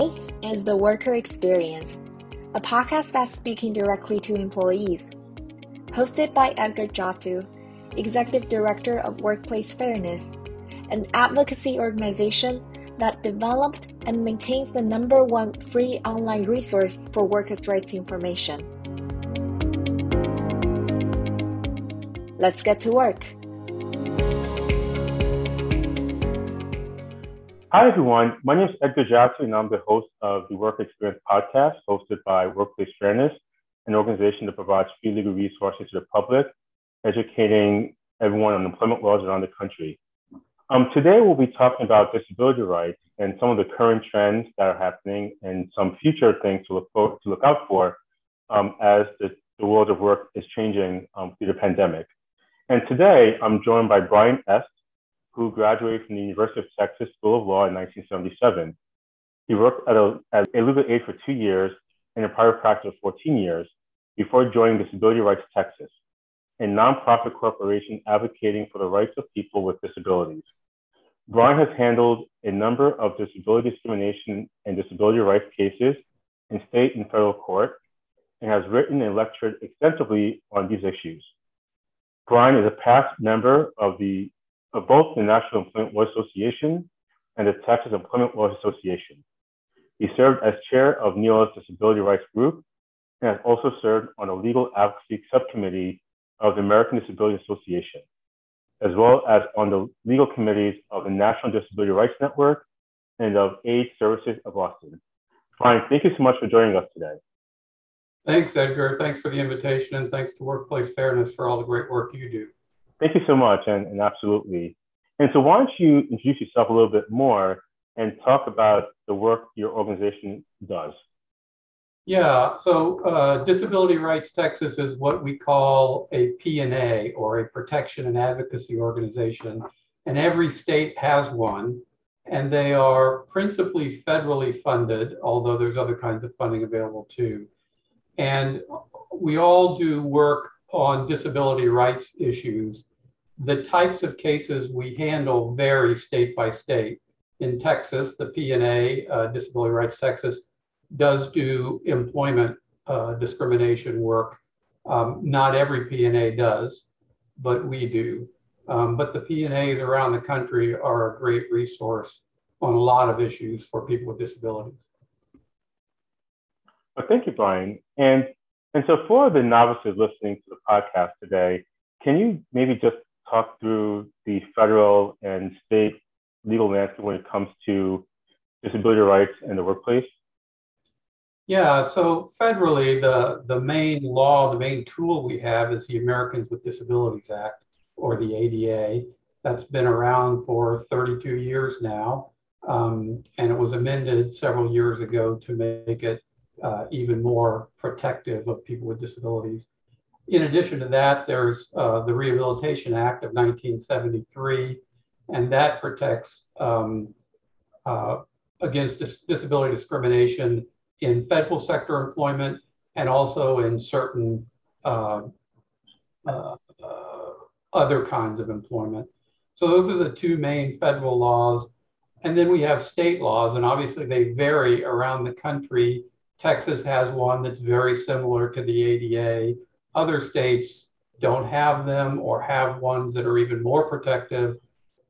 This is The Worker Experience, a podcast that's speaking directly to employees. Hosted by Edgar Ndjatou, Executive Director of Workplace Fairness, an advocacy organization that developed and maintains the number one free online resource for workers' rights information. Let's get to work. Hi, everyone. My name is Edgar Ndjatou, and I'm the host of the Work Experience podcast, hosted by Workplace Fairness, an organization that provides free legal resources to the public, educating everyone on employment laws around the country. Um, today, we'll be talking about disability rights and some of the current trends that are happening and some future things to look, for, to look out for um, as the, the, world of work is changing um, through the pandemic. And today, I'm joined by Brian East, who graduated from the University of Texas School of Law in 1977. He worked at a, at a legal aid for two years and a private practice for 14 years before joining Disability Rights Texas, a nonprofit corporation advocating for the rights of people with disabilities. Brian has handled a number of disability discrimination and disability rights cases in state and federal court and has written and lectured extensively on these issues. Brian is a past member of the of both the National Employment Law Association and the Texas Employment Law Association. He served as chair of NELA's Disability Rights Group and has also served on a legal advocacy subcommittee of the American Disability Association, as well as on the legal committees of the National Disability Rights Network and of AIDS Services of Austin. Brian, thank you so much for joining us today. Thanks, Edgar. Thanks for the invitation, and thanks to Workplace Fairness for all the great work you do. Thank you so much, and, and absolutely. And so, why don't you introduce yourself a little bit more and talk about the work your organization does? Yeah, so uh, Disability Rights Texas is what we call a P&A or a protection and advocacy organization, and every state has one, and they are principally federally funded, although there's other kinds of funding available too. And we all do work on disability rights issues the types of cases we handle vary state by state. In Texas, the P&A, uh, Disability Rights Texas, does do employment uh, discrimination work. Um, not every P&A does, but we do. Um, but the P&As around the country are a great resource on a lot of issues for people with disabilities. Well, thank you, Brian. And and so for the novices listening to the podcast today, can you maybe just talk through the federal and state legal landscape when it comes to disability rights in the workplace? Yeah, so federally, the, the main law, the main tool we have is the Americans with Disabilities Act, or the ADA. That's been around for 32 years now, um, and it was amended several years ago to make it uh, even more protective of people with disabilities. In addition to that, there's uh, the Rehabilitation Act of 1973, and that protects um, uh, against dis disability discrimination in federal sector employment and also in certain uh, uh, uh, other kinds of employment. So those are the two main federal laws. And then we have state laws, and obviously they vary around the country. Texas has one that's very similar to the ADA. Other states don't have them or have ones that are even more protective.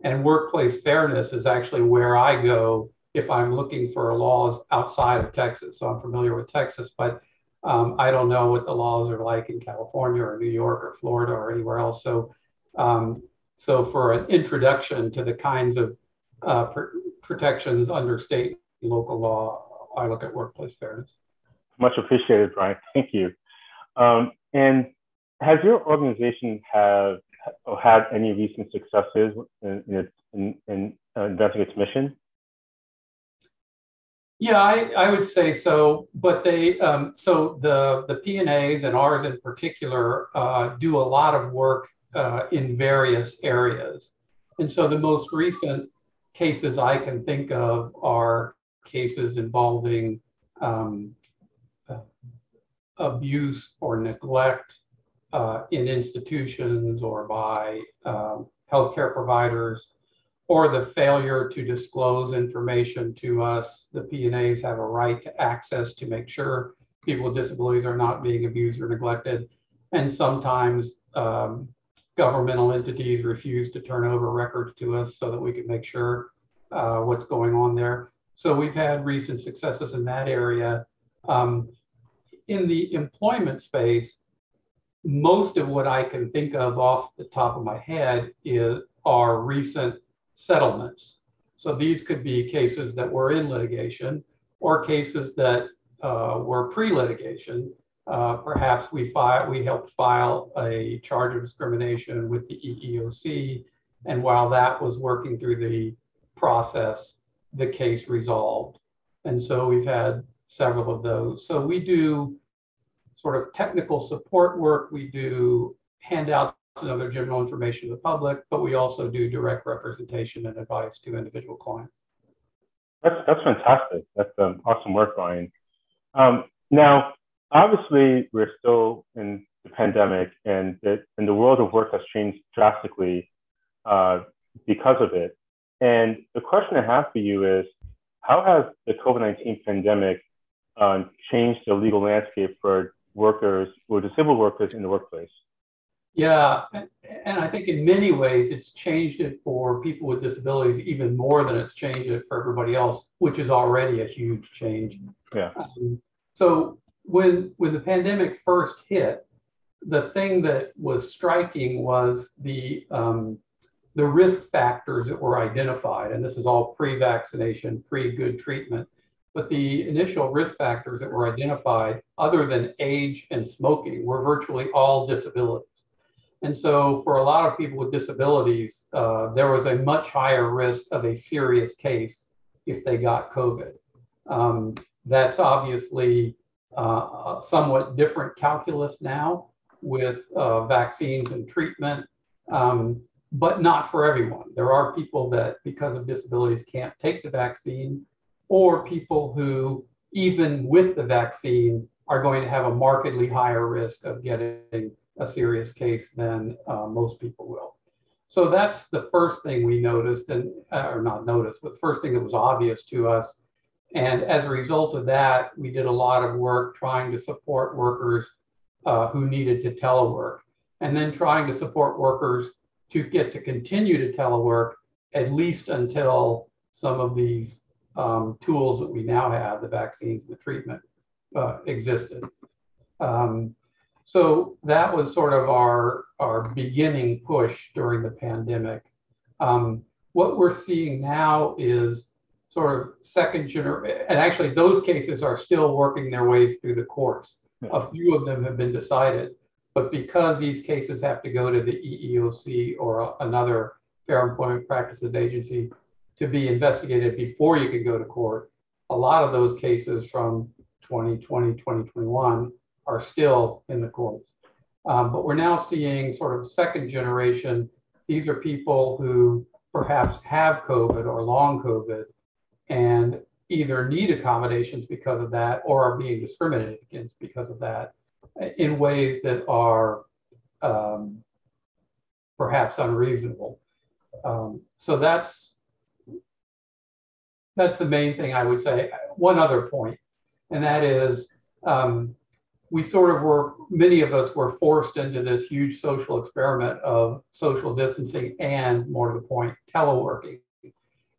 And workplace fairness is actually where I go if I'm looking for laws outside of Texas. So I'm familiar with Texas, but um, I don't know what the laws are like in California or New York or Florida or anywhere else. So, um, so for an introduction to the kinds of uh, pr protections under state and local law, I look at workplace fairness. Much appreciated, Brian. Thank you. Um, and has your organization have had any recent successes in, in, in uh, advancing its mission? Yeah, I, I would say so. But they, um, so the, the P&As and ours in particular uh, do a lot of work uh, in various areas. And so the most recent cases I can think of are cases involving um, abuse or neglect uh, in institutions or by um, healthcare providers, or the failure to disclose information to us. The P&As have a right to access to make sure people with disabilities are not being abused or neglected. And sometimes um, governmental entities refuse to turn over records to us so that we can make sure uh, what's going on there. So we've had recent successes in that area. Um, in the employment space, most of what I can think of off the top of my head is are recent settlements. So these could be cases that were in litigation or cases that uh, were pre-litigation. Uh, perhaps we filed, we helped file a charge of discrimination with the EEOC, and while that was working through the process, the case resolved. And so we've had several of those. So we do sort of technical support work. We do handouts and other general information to the public, but we also do direct representation and advice to individual clients. That's, that's fantastic. That's um, awesome work, Brian. Um, now, obviously, we're still in the pandemic, and the, and the world of work has changed drastically uh, because of it. And the question I have for you is, how has the COVID-19 pandemic um, changed the legal landscape for workers or disabled workers in the workplace? Yeah, and I think in many ways it's changed it for people with disabilities even more than it's changed it for everybody else, which is already a huge change. Yeah. Um, so when when the pandemic first hit, the thing that was striking was the um, the risk factors that were identified, and this is all pre-vaccination, pre-good treatment. But the initial risk factors that were identified, other than age and smoking, were virtually all disabilities. And so, for a lot of people with disabilities, uh, there was a much higher risk of a serious case if they got COVID. Um, that's obviously uh, a somewhat different calculus now with uh, vaccines and treatment, um, but not for everyone. There are people that, because of disabilities, can't take the vaccine, or people who, even with the vaccine, are going to have a markedly higher risk of getting a serious case than uh, most people will. So that's the first thing we noticed, and uh, or not noticed, but the first thing that was obvious to us. And as a result of that, we did a lot of work trying to support workers uh, who needed to telework, and then trying to support workers to get to continue to telework at least until some of these um, tools that we now have, the vaccines the treatment, uh, existed. Um, so that was sort of our, our beginning push during the pandemic. Um, what we're seeing now is sort of second generation, and actually those cases are still working their ways through the courts. A few of them have been decided, but because these cases have to go to the EEOC or a, another Fair Employment Practices Agency to be investigated before you can go to court, a lot of those cases from 2020, 2021 are still in the courts. Um, but we're now seeing sort of second generation. These are people who perhaps have COVID or long COVID and either need accommodations because of that or are being discriminated against because of that in ways that are um, perhaps unreasonable. Um, so that's that's the main thing I would say. One other point, and that is um, we sort of were, many of us were forced into this huge social experiment of social distancing and, more to the point, teleworking.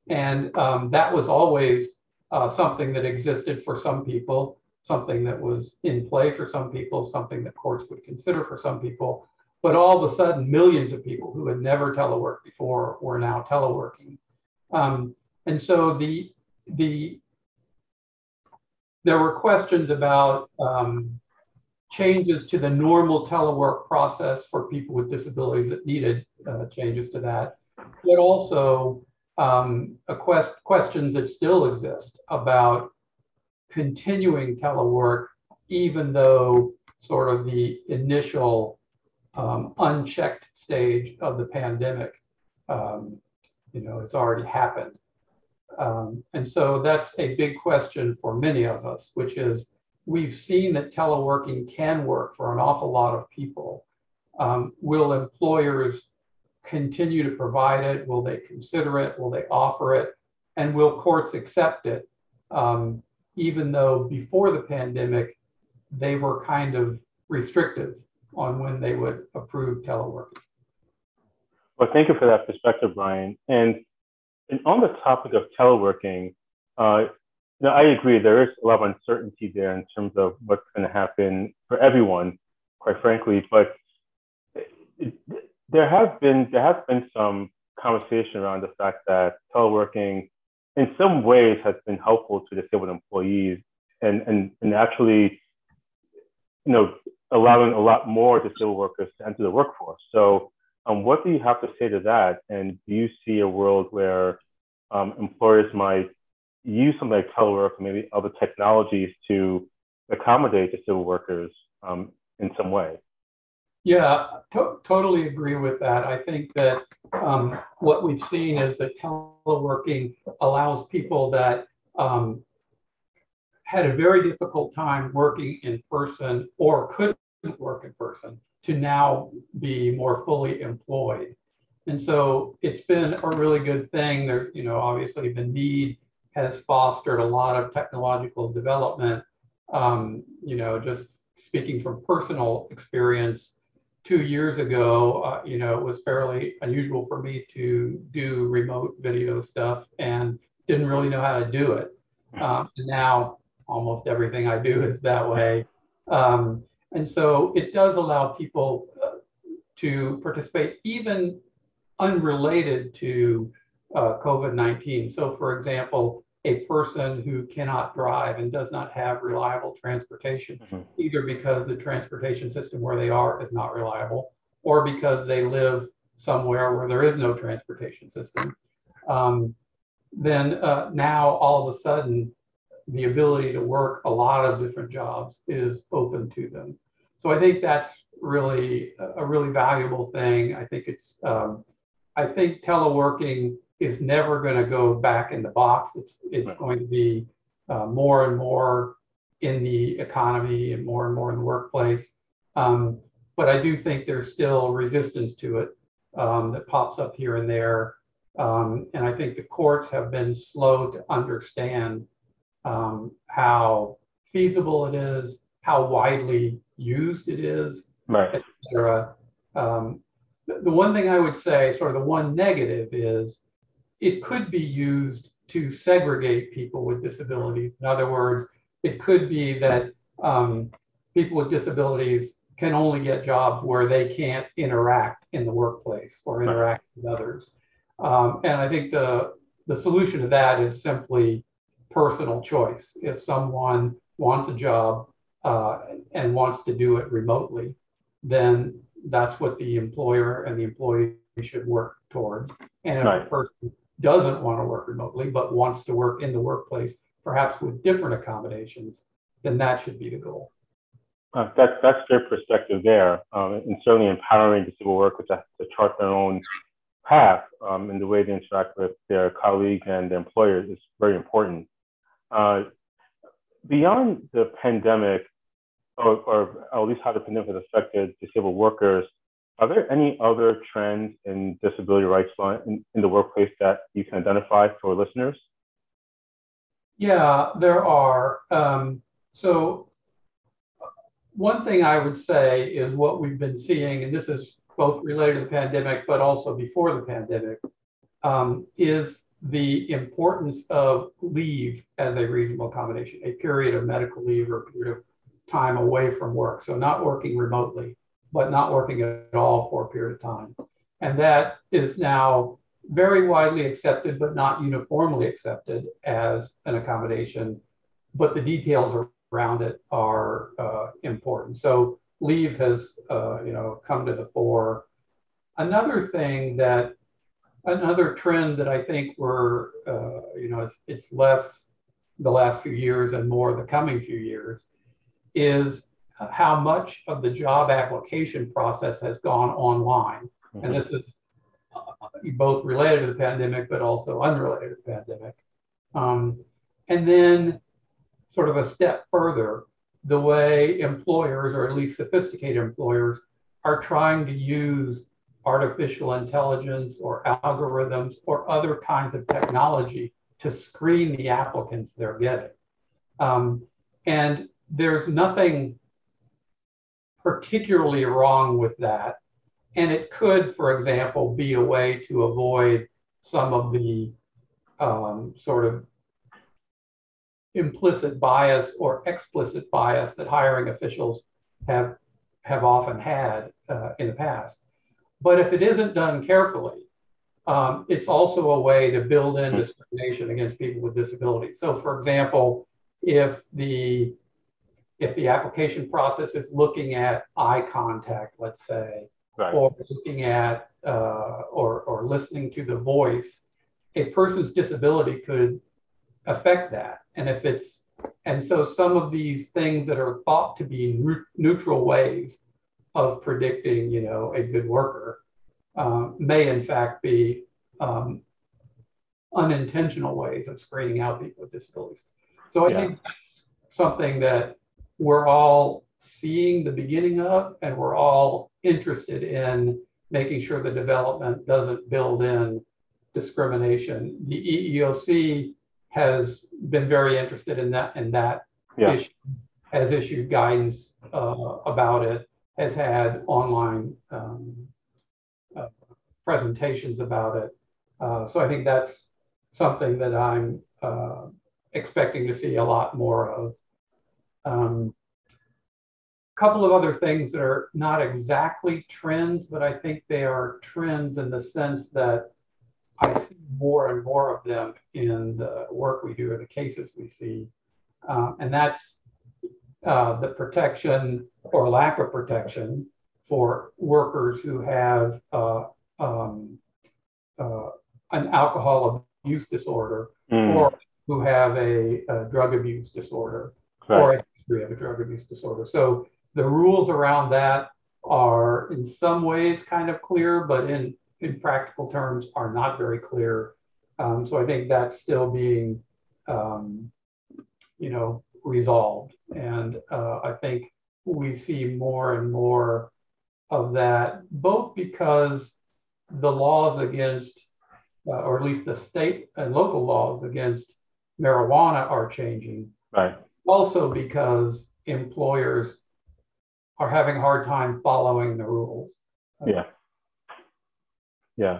And um, that was always uh, something that existed for some people, something that was in play for some people, something that courts would consider for some people. But all of a sudden, millions of people who had never teleworked before were now teleworking. Um, and so the, the, there were questions about um, changes to the normal telework process for people with disabilities that needed uh, changes to that, but also um, quest questions that still exist about continuing telework, even though sort of the initial um, unchecked stage of the pandemic, um, you know, it's already happened. Um, and so that's a big question for many of us, which is we've seen that teleworking can work for an awful lot of people. Um, will employers continue to provide it? Will they consider it? Will they offer it? And will courts accept it? Um, even though before the pandemic, they were kind of restrictive on when they would approve teleworking. Well, thank you for that perspective, Brian. And, and on the topic of teleworking, uh, no, I agree. There is a lot of uncertainty there in terms of what's going to happen for everyone, quite frankly. But there has been there has been some conversation around the fact that teleworking, in some ways, has been helpful to disabled employees, and and and actually, you know, allowing a lot more disabled workers to enter the workforce. So, um, what do you have to say to that? And do you see a world where um, employers might use something like telework or maybe other technologies to accommodate the disabled workers um, in some way. Yeah, to- totally agree with that. I think that um, what we've seen is that teleworking allows people that um, had a very difficult time working in person or couldn't work in person to now be more fully employed. And so it's been a really good thing. There's, you know, obviously the need has fostered a lot of technological development. Um, you know, just speaking from personal experience, two years ago, uh, you know, it was fairly unusual for me to do remote video stuff and didn't really know how to do it. Um, now almost everything I do is that way. Um, and so it does allow people uh, to participate even unrelated to uh, COVID 19. So, for example, a person who cannot drive and does not have reliable transportation, mm-hmm. either because the transportation system where they are is not reliable or because they live somewhere where there is no transportation system, um, then uh, now all of a sudden the ability to work a lot of different jobs is open to them. So I think that's really a really valuable thing. I think it's um, I think teleworking is never going to go back in the box. It's it's right. going to be uh, more and more in the economy and more and more in the workplace. Um, but I do think there's still resistance to it um, that pops up here and there. Um, and I think the courts have been slow to understand um, how feasible it is, how widely used it is, right. etc. Um, the one thing I would say, sort of the one negative, is it could be used to segregate people with disabilities. In other words, it could be that um, people with disabilities can only get jobs where they can't interact in the workplace or interact with others. Um, and I think the, the solution to that is simply personal choice. If someone wants a job uh, and wants to do it remotely, then that's what the employer and the employee should work towards. And if right. a person doesn't want to work remotely but wants to work in the workplace, perhaps with different accommodations, then that should be the goal. Uh, that, that's their perspective there, um, and certainly empowering disabled workers to, to chart their own path um, in the way they interact with their colleagues and their employers is very important. Uh, beyond the pandemic, or, or at least how the pandemic has affected disabled workers, are there any other trends in disability rights in, in the workplace that you can identify for listeners? Yeah, there are. Um, so, one thing I would say is what we've been seeing, and this is both related to the pandemic, but also before the pandemic, um, is the importance of leave as a reasonable accommodation, a period of medical leave or a period of time away from work. So, not working remotely but not working at all for a period of time. And that is now very widely accepted, but not uniformly accepted as an accommodation. But the details around it are uh, important. So leave has, uh, you know, come to the fore. Another thing that, another trend that I think we're, uh, you know, it's, it's less the last few years and more the coming few years, is how much of the job application process has gone online. Mm-hmm. And this is uh, both related to the pandemic, but also unrelated to the pandemic. Um, and then, sort of a step further, the way employers, or at least sophisticated employers, are trying to use artificial intelligence or algorithms or other kinds of technology to screen the applicants they're getting. Um, and there's nothing particularly wrong with that. And it could, for example, be a way to avoid some of the um, sort of implicit bias or explicit bias that hiring officials have have often had uh, in the past. But if it isn't done carefully, um, it's also a way to build in discrimination against people with disabilities. So, for example, if the if the application process is looking at eye contact, let's say, right. or looking at uh, or or listening to the voice, a person's disability could affect that. And if it's and so some of these things that are thought to be neutral ways of predicting, you know, a good worker uh, may in fact be um, unintentional ways of screening out people with disabilities. So I yeah. think something that we're all seeing the beginning of, and we're all interested in making sure the development doesn't build in discrimination. The EEOC has been very interested in that and that yeah. issue, has issued guidance uh, about it, has had online um, uh, presentations about it. Uh, so I think that's something that I'm uh, expecting to see a lot more of. A um, couple of other things that are not exactly trends, but I think they are trends in the sense that I see more and more of them in the work we do or the cases we see. Uh, and that's uh, the protection or lack of protection for workers who have uh, um, uh, an alcohol abuse disorder mm. or who have a, a drug abuse disorder right. or a history of a drug abuse disorder. So the rules around that are in some ways kind of clear, but in in practical terms are not very clear. Um, so I think that's still being, um, you know, resolved. And uh, I think we see more and more of that, both because the laws against, uh, or at least the state and local laws against marijuana are changing. Right. Also because employers are having a hard time following the rules. Yeah. Yeah.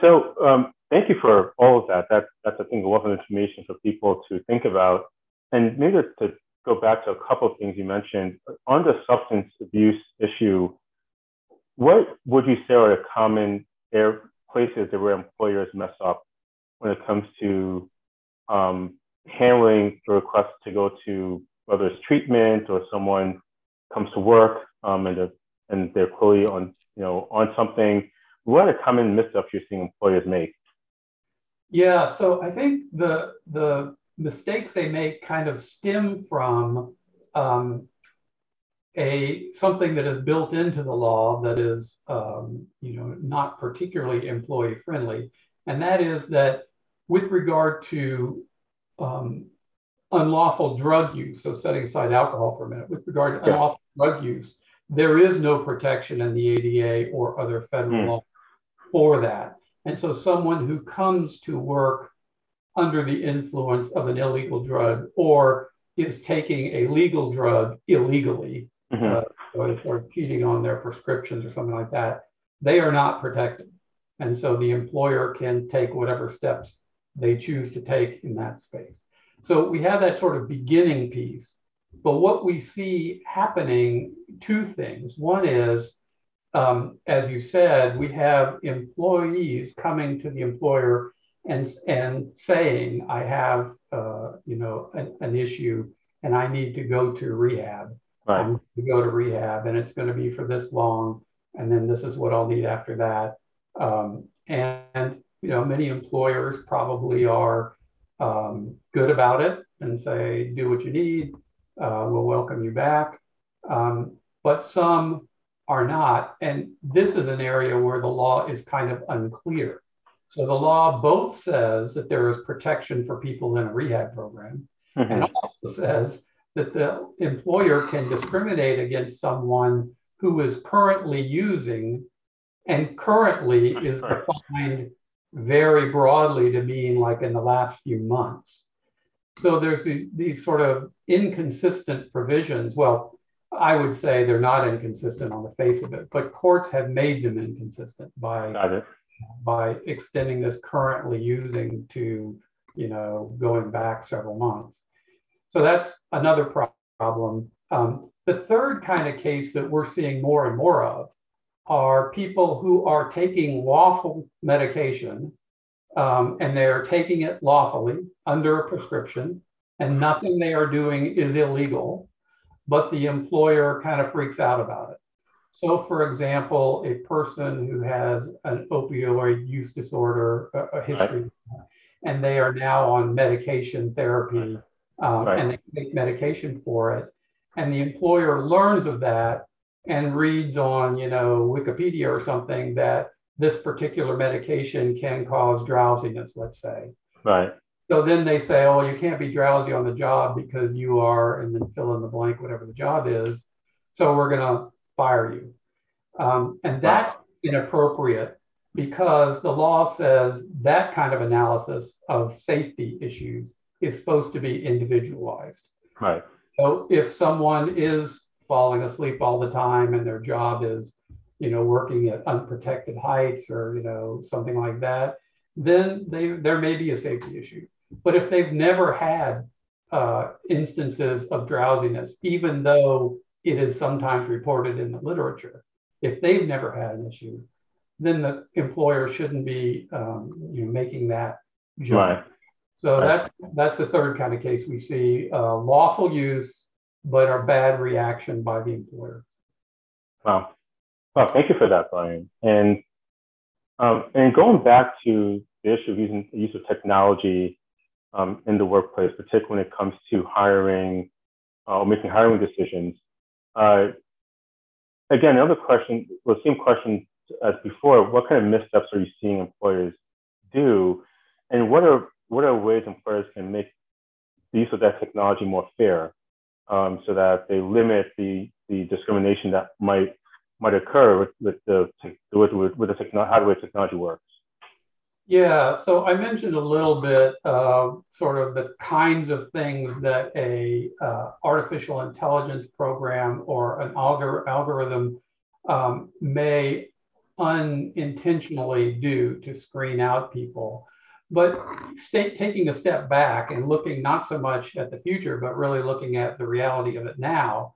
So um, thank you for all of that. That that's I think a lot of information for people to think about. And maybe to go back to a couple of things you mentioned on the substance abuse issue. What would you say are the common places where employers mess up when it comes to um, handling the request to go to whether it's treatment or someone comes to work um, and, they're, and they're clearly on you know on something what are common missteps you're seeing employers make? Yeah, so I think the the mistakes they make kind of stem from um, a something that is built into the law that is um, you know not particularly employee friendly, and that is that with regard to um, unlawful drug use, so setting aside alcohol for a minute, with regard to yeah. unlawful drug use, there is no protection in the ADA or other federal mm. law for that. And so someone who comes to work under the influence of an illegal drug or is taking a legal drug illegally mm-hmm. uh, or, or cheating on their prescriptions or something like that, they are not protected. And so the employer can take whatever steps they choose to take in that space. So we have that sort of beginning piece. But what we see happening, two things. One is um, as you said, we have employees coming to the employer and, and saying, I have, uh, you know, an, an, issue and I need to go to rehab. Right. I need to go to rehab and it's going to be for this long. And then this is what I'll need after that. Um, and, and, you know, many employers probably are um, good about it and say, do what you need. Uh, we'll welcome you back. Um, but some are not. And this is an area where the law is kind of unclear. So the law both says that there is protection for people in a rehab program mm-hmm. and also says that the employer can discriminate against someone who is currently using and currently is defined very broadly to mean like in the last few months. So there's these, these sort of inconsistent provisions. Well, I would say they're not inconsistent on the face of it, but courts have made them inconsistent by by extending this currently using to you know going back several months. So that's another problem. Um, the third kind of case that we're seeing more and more of are people who are taking lawful medication um, and they're taking it lawfully under a prescription, and nothing they are doing is illegal, but the employer kind of freaks out about it. So, for example, a person who has an opioid use disorder, a, a history, right. and they are now on medication therapy, um, right. and they take medication for it, and the employer learns of that and reads on, you know, Wikipedia or something that this particular medication can cause drowsiness, let's say. Right. So then they say, oh, you can't be drowsy on the job because you are, and then fill in the blank, whatever the job is. So we're going to fire you. Um, and that's inappropriate because the law says that kind of analysis of safety issues is supposed to be individualized. Right. So if someone is falling asleep all the time and their job is, you know, working at unprotected heights or, you know, something like that, then they, there may be a safety issue. But if they've never had uh, instances of drowsiness, even though it is sometimes reported in the literature, if they've never had an issue, then the employer shouldn't be um, you know, making that jump. Right. So right. that's that's the third kind of case we see uh, lawful use, but a bad reaction by the employer. Wow. Well, thank you for that, Brian. And um, and going back to the issue of using the use of technology um, in the workplace, particularly when it comes to hiring uh, or making hiring decisions. Uh, again, another question, well, same question as before, what kind of missteps are you seeing employers do? And what are, what are ways employers can make the use of that technology more fair um, so that they limit the, the discrimination that might, might occur with, with the, with, with, the techno- how technology works? Yeah, so I mentioned a little bit uh, sort of the kinds of things that a uh, artificial intelligence program or an algor- algorithm um, may unintentionally do to screen out people. But stay, taking a step back and looking not so much at the future, but really looking at the reality of it now,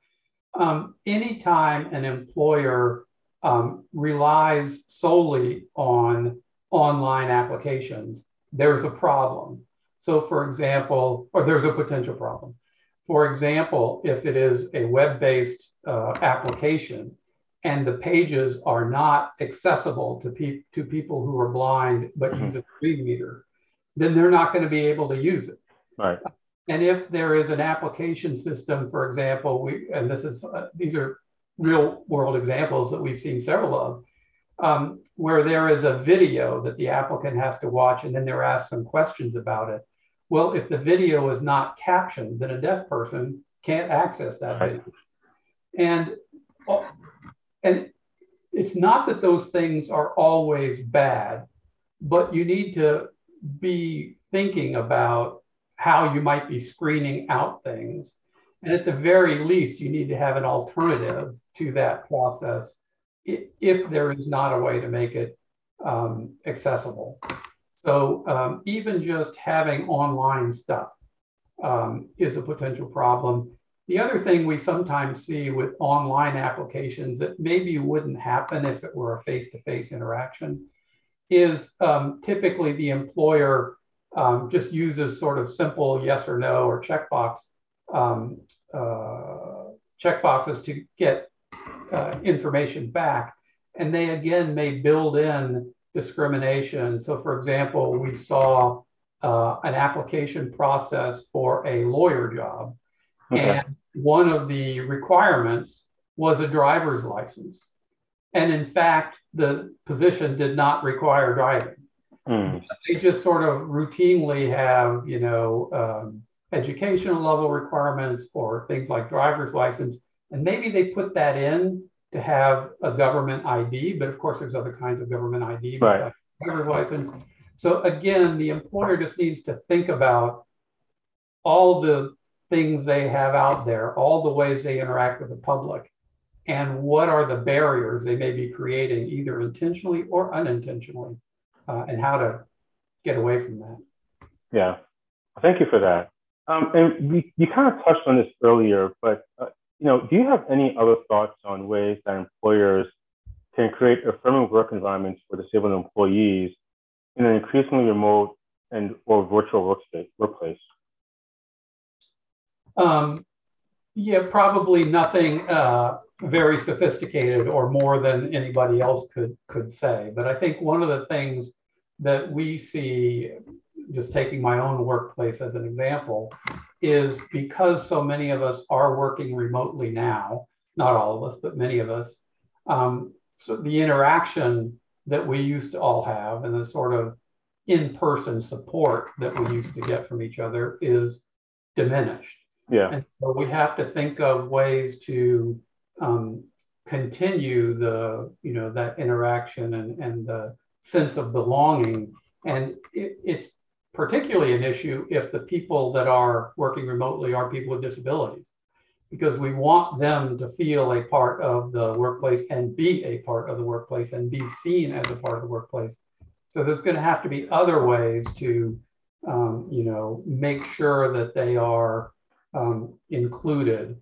um, anytime an employer um, relies solely on online applications, there's a problem. So, for example, or there's a potential problem. For example, if it is a web based uh, application and the pages are not accessible to, pe- to people who are blind but mm-hmm. use a screen reader, then they're not going to be able to use it. Right. And if there is an application system, for example, we and this is uh, these are real world examples that we've seen several of, um, where there is a video that the applicant has to watch and then they're asked some questions about it. Well, if the video is not captioned, then a deaf person can't access that video. And, and it's not that those things are always bad, but you need to be thinking about how you might be screening out things. And at the very least, you need to have an alternative to that process if there is not a way to make it um, accessible. So um, even just having online stuff um, is a potential problem. The other thing we sometimes see with online applications that maybe wouldn't happen if it were a face-to-face interaction is um, typically the employer um, just uses sort of simple yes or no or checkbox um, uh, checkboxes to get uh, information back. And they again may build in discrimination. So, for example, we saw uh, an application process for a lawyer job, okay. and one of the requirements was a driver's license. And in fact, the position did not require driving. Mm. They just sort of routinely have, you know, um, educational level requirements or things like driver's license and maybe they put that in to have a government ID, but of course, there's other kinds of government ID right. driver's license. So again, the employer just needs to think about all the things they have out there, all the ways they interact with the public, and what are the barriers they may be creating, either intentionally or unintentionally, uh, and how to get away from that. Yeah, thank you for that. Um, and we, you kind of touched on this earlier, but uh, you know, do you have any other thoughts on ways that employers can create affirming work environments for disabled employees in an increasingly remote and or virtual workplace? Um, yeah, probably nothing uh, very sophisticated or more than anybody else could could say. But I think one of the things that we see, just taking my own workplace as an example, is because so many of us are working remotely now, not all of us, but many of us, um, so the interaction that we used to all have and the sort of in-person support that we used to get from each other is diminished. Yeah. And so we have to think of ways to um, continue the, you know, that interaction and, and the sense of belonging. And it, it's particularly an issue if the people that are working remotely are people with disabilities, because we want them to feel a part of the workplace and be a part of the workplace and be seen as a part of the workplace. So there's going to have to be other ways to, um, you know, make sure that they are um, included.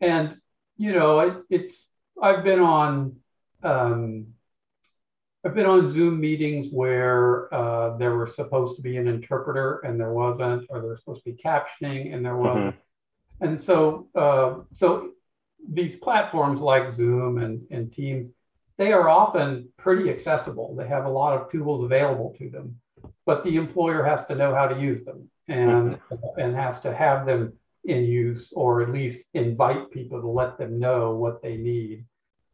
And, you know, it, it's, I've been on, um, I've been on Zoom meetings where uh, there was supposed to be an interpreter and there wasn't, or there was supposed to be captioning and there wasn't. Mm-hmm. And so, uh, so these platforms like Zoom and, and Teams, they are often pretty accessible. They have a lot of tools available to them, but the employer has to know how to use them and, mm-hmm. and has to have them in use or at least invite people to let them know what they need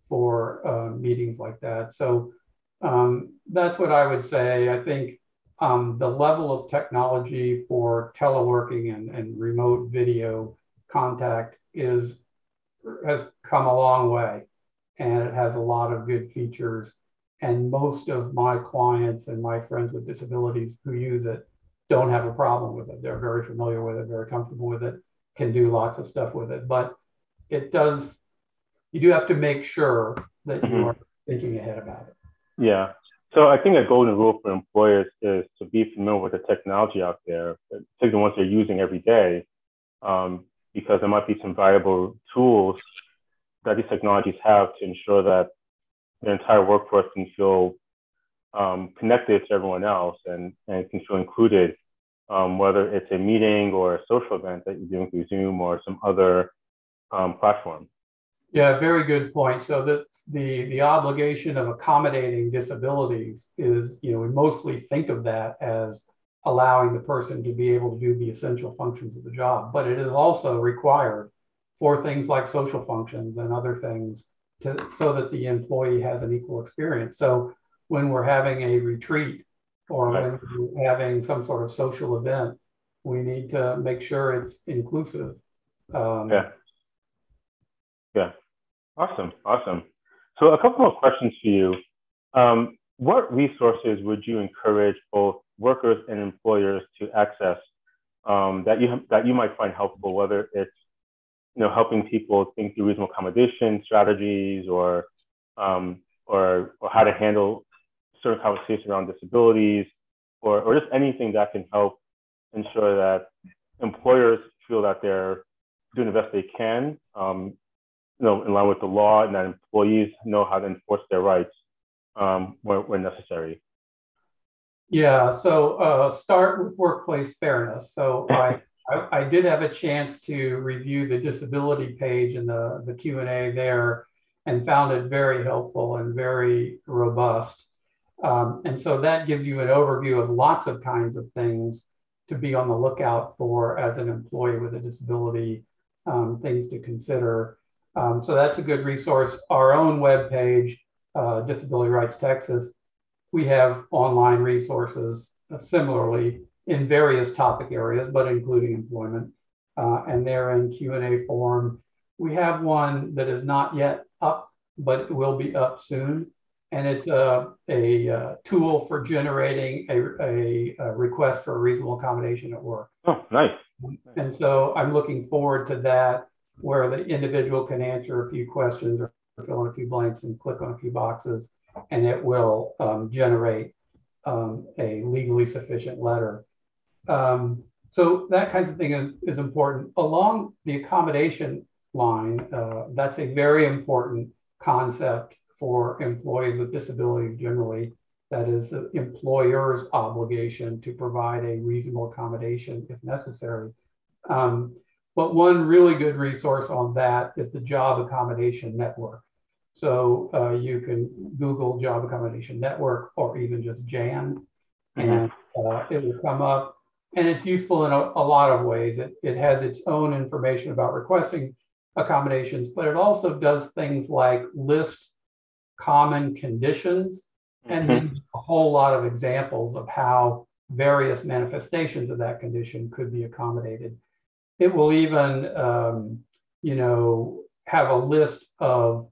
for uh, meetings like that. So um, that's what I would say. I think um, the level of technology for teleworking and, and remote video contact is has come a long way and it has a lot of good features. And most of my clients and my friends with disabilities who use it don't have a problem with it. They're very familiar with it, very comfortable with it, can do lots of stuff with it. But it does, you do have to make sure that mm-hmm. you are thinking ahead about it. Yeah. So I think a golden rule for employers is to be familiar with the technology out there, particularly the ones they're using every day, um, because there might be some valuable tools that these technologies have to ensure that the entire workforce can feel um, connected to everyone else and, and can feel included, um, whether it's a meeting or a social event that you're doing through Zoom or some other um, platform. Yeah, very good point. So that the the obligation of accommodating disabilities is, you know, we mostly think of that as allowing the person to be able to do the essential functions of the job, but it is also required for things like social functions and other things to so that the employee has an equal experience. So when we're having a retreat or right. when we're having some sort of social event, we need to make sure it's inclusive. Um, yeah. Yeah. Awesome. Awesome. So a couple of questions for you. Um, what resources would you encourage both workers and employers to access um, that you that you might find helpful, whether it's you know helping people think through reasonable accommodation strategies or um, or or how to handle certain conversations around disabilities or or just anything that can help ensure that employers feel that they're doing the best they can um, you know, in line with the law and that employees know how to enforce their rights um, when, when necessary? Yeah, so uh, start with workplace fairness. So I, I, I, did have a chance to review the disability page and the, the Q&A there and found it very helpful and very robust. Um, and so that gives you an overview of lots of kinds of things to be on the lookout for as an employee with a disability, um, things to consider. Um, so that's a good resource. Our own webpage, uh, Disability Rights Texas, we have online resources uh, similarly in various topic areas, but including employment. Uh, and they're in Q&A form. We have one that is not yet up but it will be up soon. And it's a, a, a uh, tool for generating a, a, a, request for a reasonable accommodation at work. Oh, nice. And so I'm looking forward to that, where the individual can answer a few questions or fill in a few blanks and click on a few boxes, and it will um, generate um, a legally sufficient letter. Um, so that kind of thing is, is important. Along the accommodation line, uh, that's a very important concept for employees with disabilities generally. That is the employer's obligation to provide a reasonable accommodation if necessary. Um, but one really good resource on that is the Job Accommodation Network. So uh, you can Google Job Accommodation Network or even just JAN, mm-hmm. and uh, it will come up. And it's useful in a, a lot of ways. It, it has its own information about requesting accommodations, but it also does things like list common conditions and mm-hmm. a whole lot of examples of how various manifestations of that condition could be accommodated. It will even, um, you know, have a list of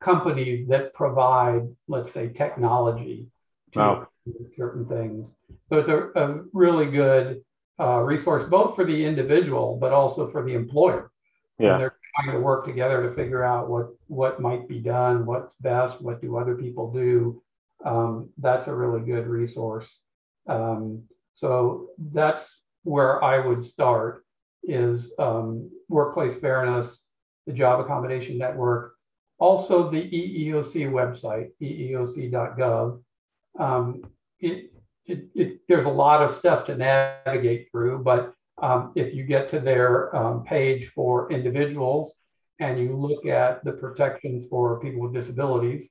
companies that provide, let's say, technology to wow. certain things. So it's a, a really good uh, resource, both for the individual, but also for the employer. Yeah. they're trying to work together to figure out what, what might be done, what's best, what do other people do. Um, that's a really good resource. Um, so that's where I would start is um, workplace fairness, the job accommodation network, also the EEOC website, eeoc.gov. Um, it, it, it, there's a lot of stuff to navigate through, but um, if you get to their um, page for individuals and you look at the protections for people with disabilities,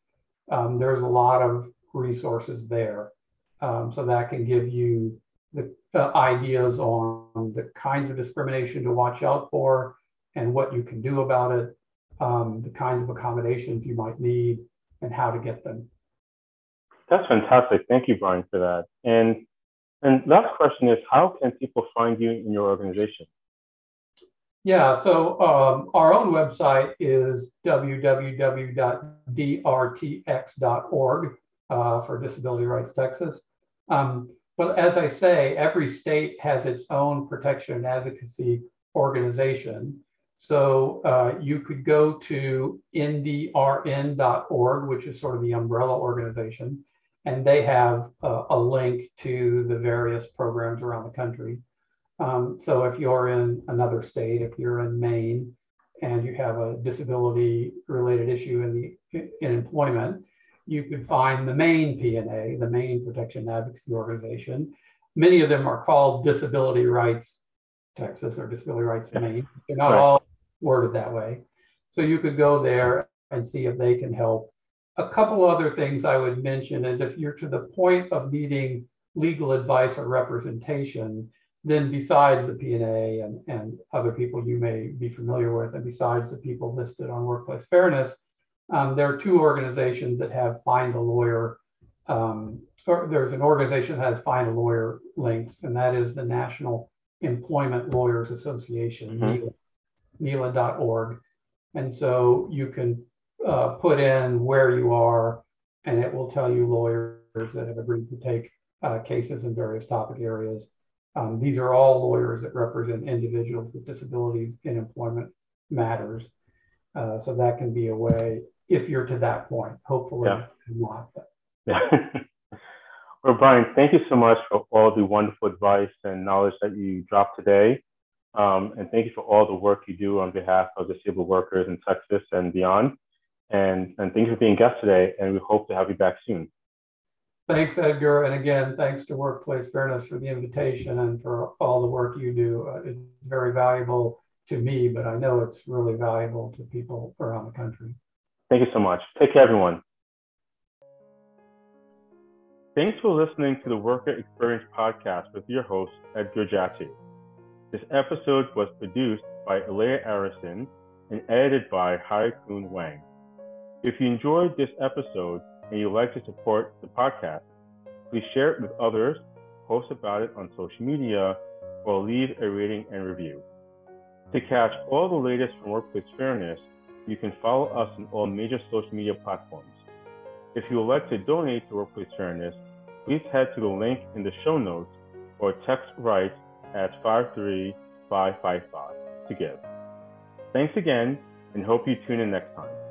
um, there's a lot of resources there. Um, so that can give you the uh, ideas on the kinds of discrimination to watch out for and what you can do about it, um, the kinds of accommodations you might need, and how to get them. That's fantastic. Thank you, Brian, for that. And and last question is, how can people find you in your organization? Yeah, so um, our own website is www.drtx.org uh, for Disability Rights Texas. Um, but as I say, every state has its own protection and advocacy organization. So uh, you could go to ndrn.org, which is sort of the umbrella organization, and they have a, a link to the various programs around the country. Um, so if you're in another state, if you're in Maine and you have a disability related issue in the in employment, you could find the Maine PNA, the Maine Protection Advocacy Organization. Many of them are called Disability Rights Texas or Disability Rights. Maine. They're not right. all worded that way. So you could go there and see if they can help a couple other things I would mention is if you're to the point of needing legal advice or representation, then besides the PNA and, and other people you may be familiar with, and besides the people listed on workplace fairness, um, there are two organizations that have find a lawyer. Um, or there's an organization that has find a lawyer links, and that is the National Employment Lawyers Association, mm-hmm. NELA.org. And so you can uh, put in where you are, and it will tell you lawyers that have agreed to take uh, cases in various topic areas. Um, these are all lawyers that represent individuals with disabilities in employment matters. Uh, so that can be a way if you're to that point. Hopefully, yeah. not. Yeah. well, Brian, thank you so much for all the wonderful advice and knowledge that you dropped today. Um, and thank you for all the work you do on behalf of disabled workers in Texas and beyond. And, and thanks for being guest today, and we hope to have you back soon. Thanks, Edgar. And again, thanks to Workplace Fairness for the invitation and for all the work you do. Uh, it's very valuable to me, but I know it's really valuable to people around the country. Thank you so much. Take care, everyone. Thanks for listening to the Worker Experience Podcast with your host, Edgar Ndjatou. This episode was produced by Alea Arison and edited by Hai Kun Wang. If you enjoyed this episode and you'd like to support the podcast, please share it with others, post about it on social media, or leave a rating and review. To catch all the latest from Workplace Fairness, You can follow us on all major social media platforms. If you would like to donate to Workplace Fairness, please head to the link in the show notes or text right at 53555 to give. Thanks again and hope you tune in next time.